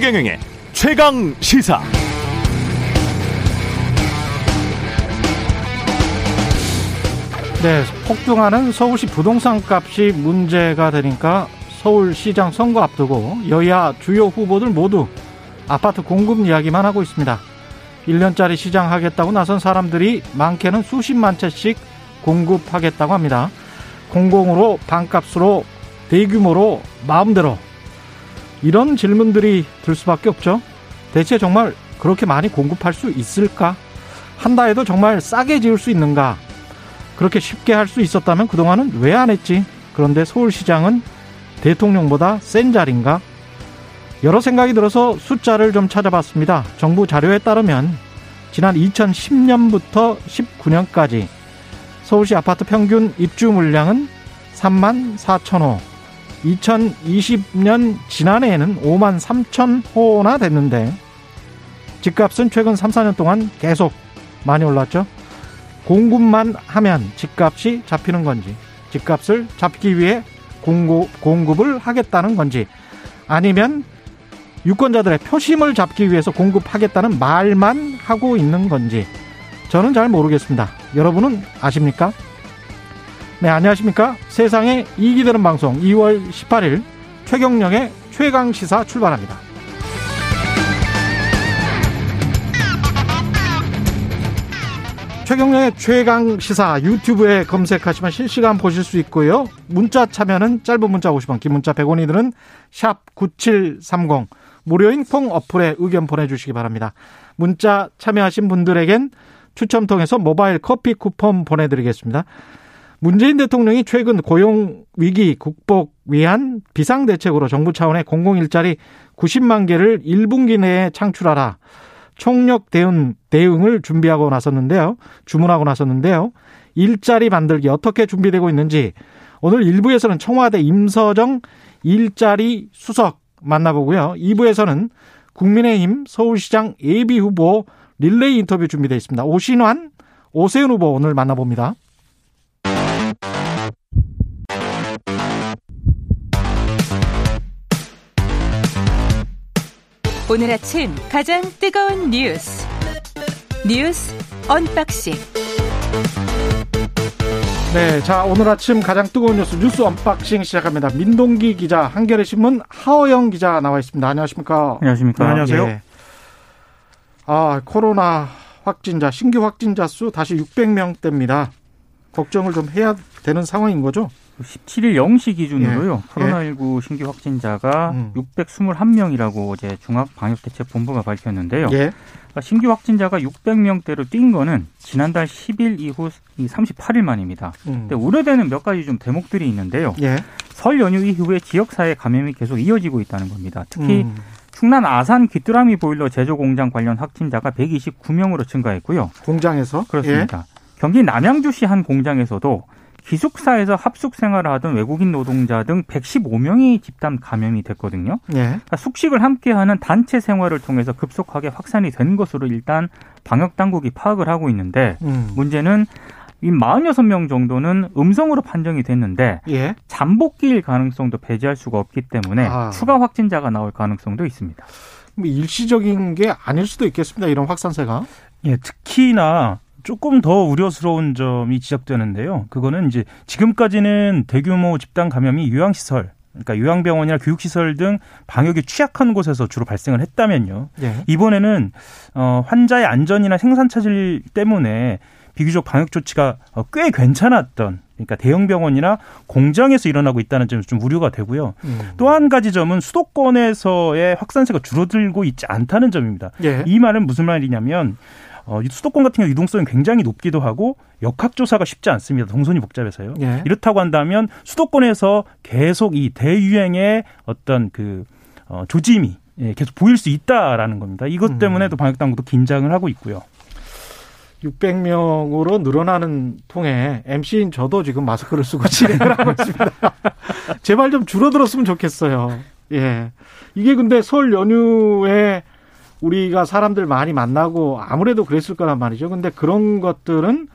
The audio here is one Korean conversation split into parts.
최경영의 최강 시사. 네, 폭등하는 서울시 부동산 값이 문제가 되니까 서울시장 선거 앞두고 여야 주요 후보들 모두 아파트 공급 이야기만 하고 있습니다. 1년짜리 시장 하겠다고 나선 사람들이 많게는 수십만 채씩 공급하겠다고 합니다. 공공으로 반값으로 대규모로 마음대로 이런 질문들이 들 수밖에 없죠. 대체 정말 그렇게 많이 공급할 수 있을까? 한다 해도 정말 싸게 지을 수 있는가? 그렇게 쉽게 할 수 있었다면 그동안은 왜 안 했지? 그런데 서울시장은 대통령보다 센 자리인가? 여러 생각이 들어서 숫자를 좀 찾아봤습니다. 정부 자료에 따르면 지난 2010년부터 19년까지 서울시 아파트 평균 입주 물량은 3만 4천 호. 2020년 지난해에는 5만 3천 호나 됐는데 집값은 최근 3, 4년 동안 계속 많이 올랐죠. 공급만 하면 집값이 잡히는 건지, 집값을 잡기 위해 공급, 공급을 하겠다는 건지, 아니면 유권자들의 표심을 잡기 위해서 공급하겠다는 말만 하고 있는 건지, 저는 잘 모르겠습니다. 여러분은 아십니까? 네, 안녕하십니까? 세상에 이익이 되는 방송 2월 18일 최경령의 최강 시사 출발합니다. 최경련의 최강 시사 유튜브에 검색하시면 실시간 보실 수 있고요. 문자 참여는 짧은 문자 50원, 긴 문자 100원이 드는 샵9730 무료인 콩 어플에 의견 보내주시기 바랍니다. 문자 참여하신 분들에겐 추첨 통해서 모바일 커피 쿠폰 보내드리겠습니다. 문재인 대통령이 최근 고용 위기 극복 위한 비상 대책으로 정부 차원의 공공 일자리 90만 개를 1분기 내에 창출하라. 총력 대응, 대응을 준비하고 나섰는데요. 주문하고 나섰는데요. 일자리 만들기 어떻게 준비되고 있는지 오늘 1부에서는 청와대 임서정 일자리 수석 만나보고요. 2부에서는 국민의힘 서울시장 예비 후보 릴레이 인터뷰 준비되어 있습니다. 오신환, 오세훈 후보 오늘 만나봅니다. 오늘 아침 가장 뜨거운 뉴스 뉴스 언박싱 네, 자 오늘 아침 가장 뜨거운 뉴스 뉴스 unboxing 시작합니다. 민동기 기자, 한겨레 신문 하어영 기자 나와 있습니다. 안녕하십니까? 안녕하십니까? 네, 안녕하세요. 예. 아 코로나 확진자 신규 확진자 수 다시 600명대입니다. 걱정을 좀 해야 되는 상황인 거죠? 17일 0시 기준으로요. 예. 코로나19 신규 확진자가 음. 621명이라고 어제 중앙방역대책본부가 밝혔는데요. 예. 그러니까 신규 확진자가 600명대로 뛴 거는 지난달 10일 이후 이 38일 만입니다. 음. 근데 우려되는 몇 가지 좀 대목들이 있는데요. 예. 설 연휴 이후에 지역사회 감염이 계속 이어지고 있다는 겁니다. 특히 음. 충남 아산 귀뚜라미 보일러 제조 공장 관련 확진자가 129명으로 증가했고요. 공장에서 그렇습니다. 경기 남양주시 한 공장에서도 기숙사에서 합숙 생활을 하던 외국인 노동자 등 115명이 집단 감염이 됐거든요. 예. 예. 그러니까 숙식을 함께하는 단체 생활을 통해서 급속하게 확산이 된 것으로 일단 방역 당국이 파악을 하고 있는데 음. 문제는 이 46명 정도는 음성으로 판정이 됐는데 예. 잠복기일 가능성도 배제할 수가 없기 때문에 아. 추가 확진자가 나올 가능성도 있습니다. 뭐 일시적인 게 아닐 수도 있겠습니다. 이런 확산세가. 예, 특히나 조금 더 우려스러운 점이 지적되는데요. 그거는 이제 지금까지는 대규모 집단 감염이 요양시설, 그러니까 요양병원이나 교육시설 등 방역이 취약한 곳에서 주로 발생을 했다면요. 예. 이번에는 어, 환자의 안전이나 생산 차질 때문에 비교적 방역 조치가 어, 꽤 괜찮았던 그러니까 대형 병원이나 공장에서 일어나고 있다는 점이 좀 우려가 되고요. 음. 또한 가지 점은 수도권에서의 확산세가 줄어들고 있지 않다는 점입니다. 예. 이 말은 무슨 말이냐면 어, 이 수도권 같은 경우 유동성이 굉장히 높기도 하고 역학조사가 쉽지 않습니다. 동선이 복잡해서요. 예. 이렇다고 한다면 수도권에서 계속 이 대유행의 어떤 그 어, 조짐이 예, 계속 보일 수 있다라는 겁니다. 이것 음. 때문에 도 방역 당국도 긴장을 하고 있고요. 600명으로 늘어나는 통에 MC인 저도 지금 마스크를 쓰고 진행을 하고 있습니다. 제발 좀 줄어들었으면 좋겠어요. 예. 이게 근데 설 연휴에 우리가 사람들 많이 만나고 아무래도 그랬을 거란 말이죠. 근데 그런 것들은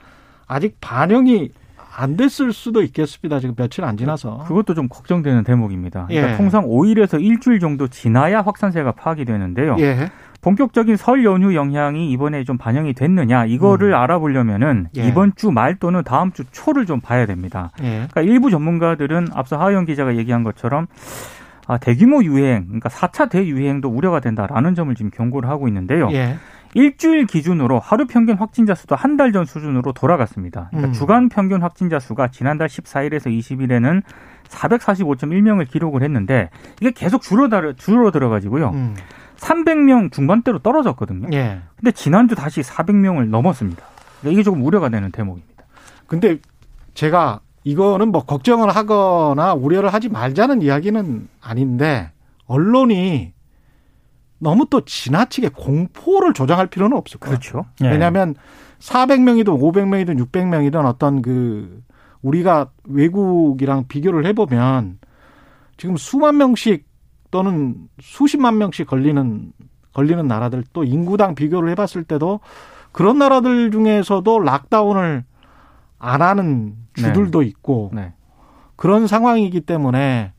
아직 반영이 안 됐을 수도 있겠습니다. 지금 며칠 안 지나서. 그것도 좀 걱정되는 대목입니다. 그러니까 예. 통상 5일에서 일주일 정도 지나야 확산세가 파악이 되는데요. 예. 본격적인 설 연휴 영향이 이번에 좀 반영이 됐느냐 이거를 음. 알아보려면은 예. 이번 주 말 또는 다음 주 초를 좀 봐야 됩니다. 예. 그러니까 일부 전문가들은 앞서 하영 기자가 얘기한 것처럼 아, 대규모 유행, 그러니까 4차 대유행도 우려가 된다라는 점을 지금 경고를 하고 있는데요. 예. 일주일 기준으로 하루 평균 확진자 수도 한 달 전 수준으로 돌아갔습니다. 그러니까 음. 주간 평균 확진자 수가 지난달 14일에서 20일에는 445.1명을 기록을 했는데 이게 계속 줄어들어 줄어들어 가지고요. 음. 300명 중반대로 떨어졌거든요. 예. 근데 지난주 다시 400명을 넘었습니다. 그러니까 이게 조금 우려가 되는 대목입니다. 근데 제가 이거는 뭐 걱정을 하거나 우려를 하지 말자는 이야기는 아닌데 언론이 너무 또 지나치게 공포를 조장할 필요는 없을 거예요. 그렇죠. 예. 왜냐하면 400명이든 500명이든 600명이든 어떤 그 우리가 외국이랑 비교를 해보면 지금 수만 명씩 또는 수십만 명씩 걸리는 걸리는 나라들 또 인구당 비교를 해봤을 때도 그런 나라들 중에서도 락다운을 안 하는 주들도 있고 네. 그런 상황이기 때문에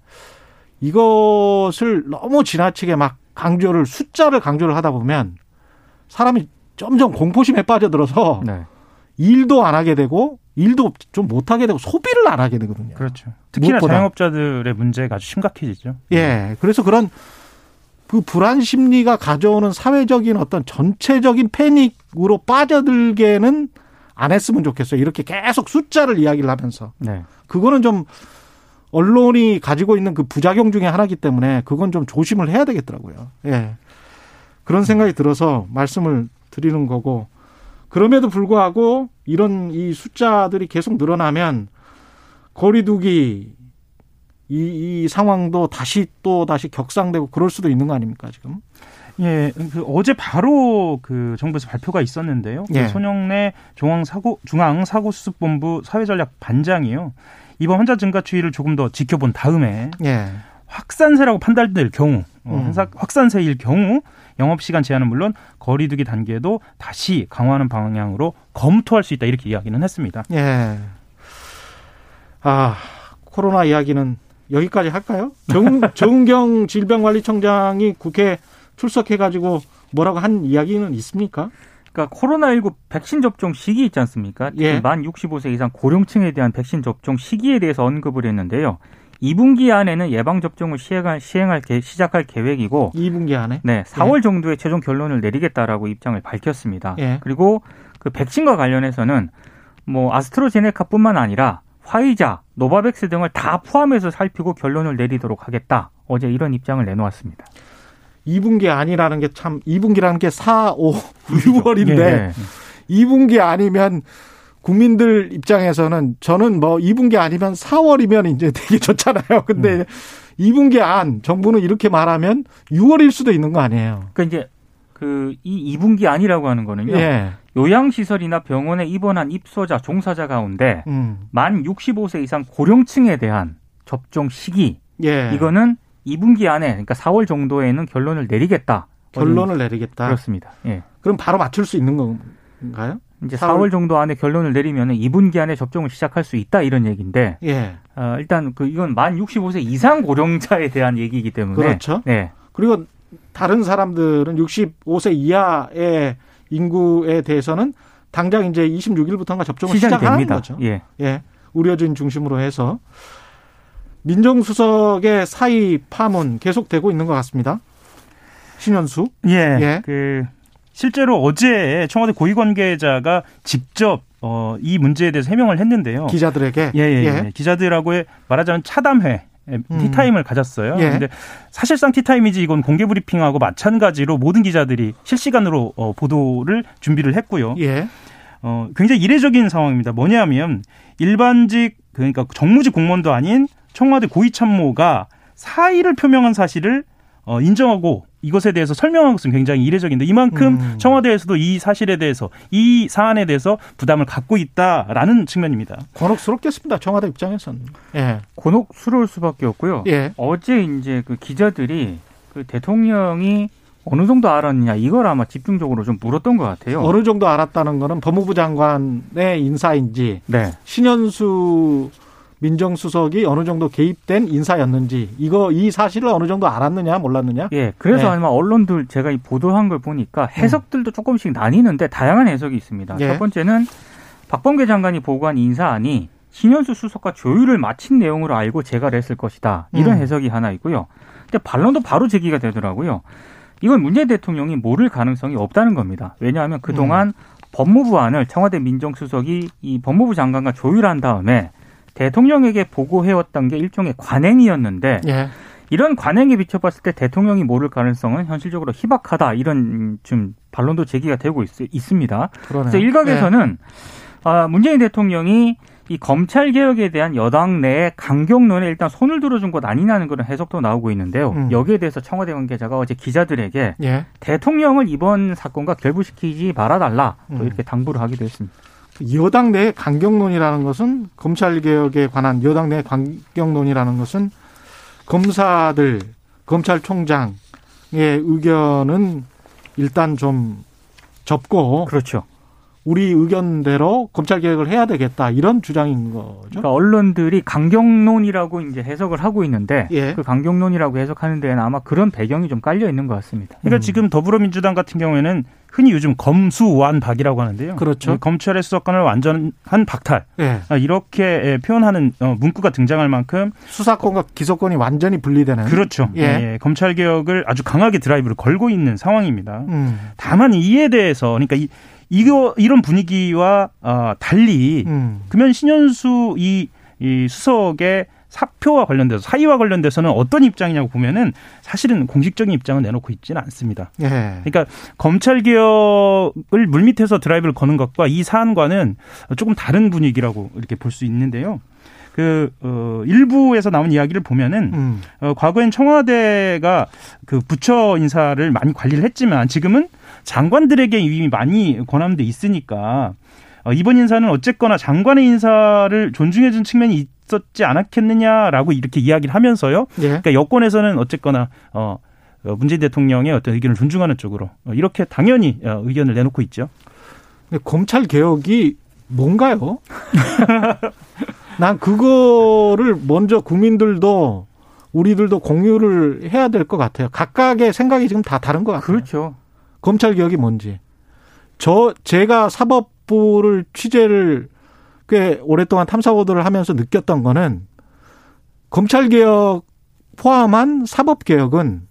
이것을 너무 지나치게 막 강조를 숫자를 강조를 하다 보면 사람이 점점 공포심에 빠져들어서 네. 일도 안 하게 되고 일도 좀 못 하게 되고 소비를 안 하게 되거든요. 그렇죠. 특히나 무엇보다. 자영업자들의 문제가 아주 심각해지죠. 예. 그래서 그런 그 불안 심리가 가져오는 사회적인 어떤 전체적인 패닉으로 빠져들게는 안 했으면 좋겠어요. 이렇게 계속 숫자를 이야기를 하면서. 네. 그거는 좀 언론이 가지고 있는 그 부작용 중에 하나이기 때문에 그건 좀 조심을 해야 되겠더라고요. 예. 그런 생각이 들어서 말씀을 드리는 거고 그럼에도 불구하고 이런 이 숫자들이 계속 늘어나면 거리두기 이, 이 상황도 다시 또 다시 격상되고 그럴 수도 있는 거 아닙니까 지금? 예, 그 어제 바로 그 정부에서 발표가 있었는데요. 그 예. 손영래 중앙사고 중앙사고수습본부 사회전략 반장이요. 이번 환자 증가 추이를 조금 더 지켜본 다음에 예. 확산세라고 판단될 경우, 어, 음. 확산세일 경우 영업시간 제한은 물론 거리두기 단계도 다시 강화하는 방향으로 검토할 수 있다 이렇게 이야기는 했습니다. 예. 아 코로나 이야기는 여기까지 할까요? 정, 정경 질병관리청장이 국회 출석해가지고 뭐라고 한 이야기는 있습니까? 그러니까 코로나19 백신 접종 시기 있지 않습니까? 예. 만 65세 이상 고령층에 대한 백신 접종 시기에 대해서 언급을 했는데요. 2분기 안에는 예방 접종을 시행할 시행할 계- 시작할 계획이고 2분기 안에. 네, 4월 정도에 최종 결론을 내리겠다라고 입장을 밝혔습니다. 예. 그리고 그 백신과 관련해서는 뭐 아스트로제네카뿐만 아니라 화이자, 노바백스 등을 다 포함해서 살피고 결론을 내리도록 하겠다. 어제 이런 입장을 내놓았습니다. 2분기 안이라는 게 참 2분기라는 게 4, 5, 6월인데 예. 2분기 안이면 국민들 입장에서는 저는 뭐 2분기 안이면 4월이면 이제 되게 좋잖아요. 근데 2분기 안 정부는 이렇게 말하면 6월일 수도 있는 거 아니에요. 그러니까 이제 그 이 2분기 아니라고 하는 거는요. 예. 요양시설이나 병원에 입원한 입소자, 종사자 가운데 음. 만 65세 이상 고령층에 대한 접종 시기 예. 이거는 2분기 안에 그러니까 4월 정도에는 결론을 내리겠다. 결론을 내리겠다. 그렇습니다. 예. 그럼 바로 맞출 수 있는 건가요? 이제 4월 4월 정도 안에 결론을 내리면 2분기 안에 접종을 시작할 수 있다 이런 얘기인데 예. 어, 일단 그 이건 만 65세 이상 고령자에 대한 얘기이기 때문에 그렇죠. 네. 그리고 다른 사람들은 65세 이하의 인구에 대해서는 당장 이제 26일부터인가 접종을 시작하는. 거죠. 예. 예. 의료진 중심으로 해서 민정수석의 사의 파문 계속되고 있는 것 같습니다. 신현수. 예. 예. 그 실제로 어제 청와대 고위 관계자가 직접 어, 이 문제에 대해서 해명을 했는데요. 기자들에게. 예, 예, 예. 기자들하고 말하자면 차담회 예, 음. 티타임을 가졌어요. 예. 근데 사실상 티타임이지 이건 공개 브리핑하고 마찬가지로 모든 기자들이 실시간으로 어, 보도를 준비를 했고요. 예. 어, 굉장히 이례적인 상황입니다. 뭐냐면 일반직 그러니까 정무직 공무원도 아닌 청와대 고위 참모가 사의를 표명한 사실을 어, 인정하고 이것에 대해서 설명한 것은 굉장히 이례적인데 이만큼 음. 청와대에서도 이 사실에 대해서 이 사안에 대해서 부담을 갖고 있다라는 측면입니다. 곤혹스럽겠습니다. 청와대 입장에서는. 예. 곤혹스러울 수밖에 없고요. 예. 어제 이제 그 기자들이 그 대통령이 어느 정도 알았느냐 이걸 아마 집중적으로 좀 물었던 것 같아요. 어느 정도 알았다는 거는 법무부 장관의 인사인지 네. 신현수 민정수석이 어느 정도 개입된 인사였는지 이거 이 사실을 어느 정도 알았느냐 몰랐느냐? 예, 그래서 네. 아마 언론들 제가 이 보도한 걸 보니까 해석들도 조금씩 나뉘는데 다양한 해석이 있습니다. 예. 첫 번째는 박범계 장관이 보고한 인사안이 신현수 수석과 조율을 마친 내용으로 알고 제가를 했을 것이다. 이런 음. 해석이 하나 있고요. 근데 반론도 바로 제기가 되더라고요. 이건 문재인 대통령이 모를 가능성이 없다는 겁니다. 왜냐하면 그동안 법무부안을 청와대 민정수석이 이 법무부 장관과 조율한 다음에 대통령에게 보고해왔던 게 일종의 관행이었는데 예. 이런 관행에 비춰봤을 때 대통령이 모를 가능성은 현실적으로 희박하다 이런 좀 반론도 제기가 되고 있, 습니다. 그래서 일각에서는 아, 문재인 대통령이 이 검찰 개혁에 대한 여당 내의 강경론에 일단 손을 들어준 것 아니냐는 그런 해석도 나오고 있는데요. 음. 여기에 대해서 청와대 관계자가 어제 기자들에게 예. 예. 대통령을 이번 사건과 결부시키지 말아달라 또 음. 이렇게 당부를 하기도 했습니다. 여당 내 강경론이라는 것은 검찰 개혁에 관한 여당 내 강경론이라는 것은 검사들 검찰총장의 의견은 일단 좀 접고 그렇죠. 우리 의견대로 검찰 개혁을 해야 되겠다 이런 주장인 거죠. 그러니까 언론들이 강경론이라고 이제 해석을 하고 있는데 예. 그 강경론이라고 해석하는 데에는 아마 그런 배경이 좀 깔려 있는 것 같습니다. 그러니까 음. 지금 더불어민주당 같은 경우에는 흔히 요즘 검수완박이라고 하는데요. 그렇죠. 검찰의 수사권을 완전한 박탈 예. 아, 이렇게 예, 표현하는 어, 문구가 등장할 만큼 수사권과 기소권이 완전히 분리되는. 그렇죠. 예. 예, 검찰 개혁을 아주 강하게 드라이브를 걸고 있는 상황입니다. 음. 다만 이에 대해서 그러니까 이 이거 이런 분위기와 어, 달리 음. 그러면 신현수 이, 이 수석의 사표와 관련돼서 사의와 관련돼서는 어떤 입장이냐고 보면은 사실은 공식적인 입장은 내놓고 있지는 않습니다. 예. 그러니까 검찰 개혁을 물밑에서 드라이브를 거는 것과 이 사안과는 조금 다른 분위기라고 이렇게 볼 수 있는데요. 그 어, 일부에서 나온 이야기를 보면은 음. 어, 과거엔 청와대가 그 부처 인사를 많이 관리를 했지만 지금은 장관들에게 이미 많이 권한돼 있으니까 어, 이번 인사는 어쨌거나 장관의 인사를 존중해준 측면이 있었지 않았겠느냐라고 이렇게 이야기를 하면서요. 예. 그러니까 여권에서는 어쨌거나 어, 어, 문재인 대통령의 어떤 의견을 존중하는 쪽으로 어, 이렇게 당연히 어, 의견을 내놓고 있죠. 근데 검찰 개혁이 뭔가요? 난 그거를 먼저 국민들도 우리들도 공유를 해야 될 것 같아요. 각각의 생각이 지금 다 다른 것 같아요. 그렇죠. 검찰 개혁이 뭔지. 저 제가 사법부를 취재를 꽤 오랫동안 탐사 보도를 하면서 느꼈던 거는 검찰 개혁 포함한 사법 개혁은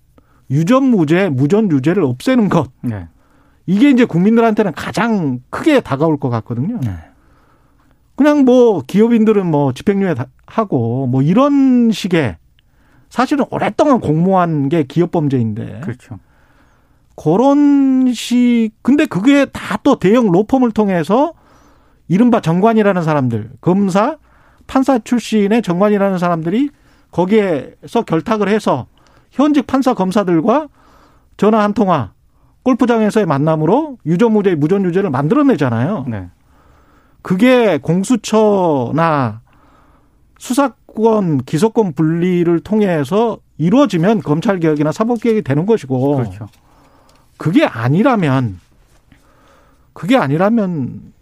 유전 무죄, 무전 유죄를 없애는 것. 네. 이게 이제 국민들한테는 가장 크게 다가올 것 같거든요. 네. 그냥 뭐 기업인들은 뭐 집행유예 다- 하고 뭐 이런 식의 사실은 오랫동안 공모한 게 기업 범죄인데 그렇죠. 그런 식 근데 그게 다 또 대형 로펌을 통해서 이른바 정관이라는 사람들 검사 판사 출신의 정관이라는 사람들이 거기에서 결탁을 해서 현직 판사 검사들과 전화 한 통화 골프장에서의 만남으로 유전 무죄 무전 유죄를 만들어내잖아요. 네. 그게 공수처나 수사권 기소권 분리를 통해서 이루어지면 검찰 개혁이나 사법 개혁이 되는 것이고 그렇죠. 그게 아니라면 그게 아니라면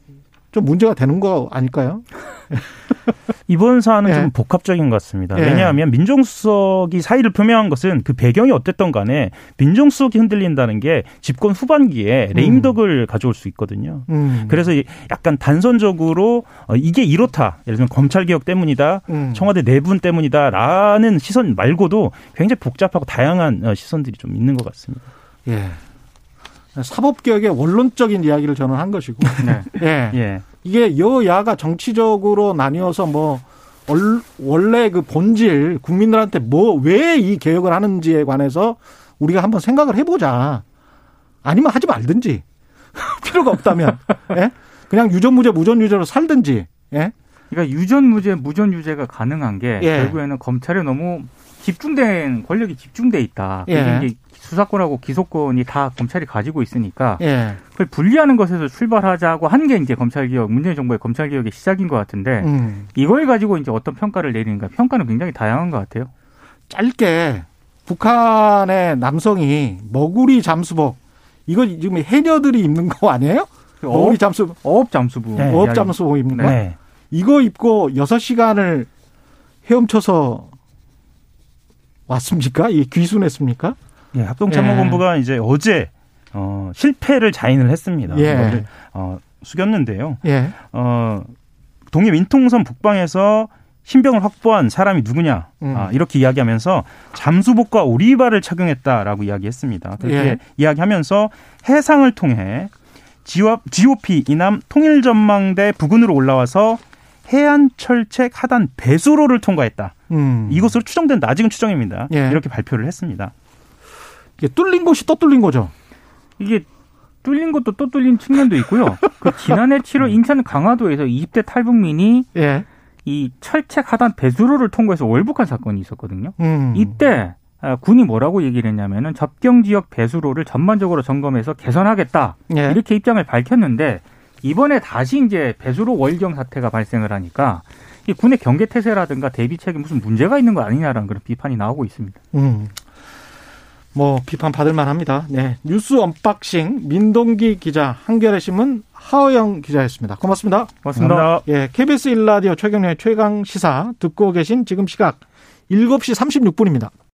좀 문제가 되는 거 아닐까요? 이번 사안은 예. 좀 복합적인 것 같습니다. 예. 왜냐하면 민정수석이 사의를 표명한 것은 그 배경이 어땠던 간에 민정수석이 흔들린다는 게 집권 후반기에 레임덕을 가져올 수 있거든요. 음. 그래서 이 약간 단선적으로 어, 이게 이렇다. 예를 들면 검찰개혁 때문이다. 음. 청와대 내분 때문이다 라는 시선 말고도 굉장히 복잡하고 다양한 어, 시선들이 좀 있는 것 같습니다. 예. 사법 개혁의 원론적인 이야기를 저는 한 것이고 네. 예. 예. 이게 여야가 정치적으로 나뉘어서 뭐 얼- 원래 그 본질 국민들한테 뭐 왜 이 개혁을 하는지에 관해서 우리가 한번 생각을 해보자. 아니면 하지 말든지 필요가 없다면 예? 그냥 유전무죄 무전유죄로 살든지 예? 그러니까 유전무죄, 무전유죄가 가능한 게 예. 결국에는 검찰에 너무 집중된 권력이 집중돼 있다. 예. 이게 수사권하고 기소권이 다 검찰이 가지고 있으니까 예. 그걸 분리하는 것에서 출발하자고 한 게 이제 검찰개혁, 문재인 정부의 검찰개혁의 시작인 것 같은데 음. 이걸 가지고 이제 어떤 평가를 내리는가 평가는 굉장히 다양한 것 같아요. 짧게 북한의 남성이 머구리 잠수복 이거 지금 해녀들이 입는 거 아니에요? 머구리 잠수 어업 잠수부. 네. 어업 잠수복 입는 거? 네. 이거 입고 6시간을 헤엄쳐서 왔습니까? 이 귀순했습니까? 예, 합동참모본부가 이제 어제 어, 실패를 자인을 했습니다. 예. 어, 숙였는데요. 예. 어, 동해 민통선 북방에서 신병을 확보한 사람이 누구냐 음. 아, 이렇게 이야기하면서 잠수복과 오리발을 착용했다라고 이야기했습니다. 그렇게 예. 이야기하면서 해상을 통해 GOP 이남 통일전망대 부근으로 올라와서 해안 철책 하단 배수로를 통과했다. 음. 이것으로 추정된다. 아직은 추정입니다. 예. 이렇게 발표를 했습니다. 이게 뚫린 곳이 또 뚫린 거죠. 이게 뚫린 것도 또 뚫린 측면도 있고요. 그 지난해 7월 인천 강화도에서 20대 탈북민이 예. 이 철책 하단 배수로를 통과해서 월북한 사건이 있었거든요. 음. 이때 아, 군이 뭐라고 얘기를 했냐면은 접경 지역 배수로를 전반적으로 점검해서 개선하겠다 예. 이렇게 입장을 밝혔는데 이번에 다시 이제 배수로 월경 사태가 발생을 하니까 이 군의 경계 태세라든가 대비책에 무슨 문제가 있는 거 아니냐라는 그런 비판이 나오고 있습니다. 음. 뭐 비판 받을 만합니다. 네. 뉴스 unboxing 민동기 기자, 한겨레 신문 하어영 기자였습니다. 고맙습니다. 고맙습니다. 감사합니다. 예, KBS 1라디오 최경영의 최강 시사 듣고 계신 지금 시각 7시 36분입니다.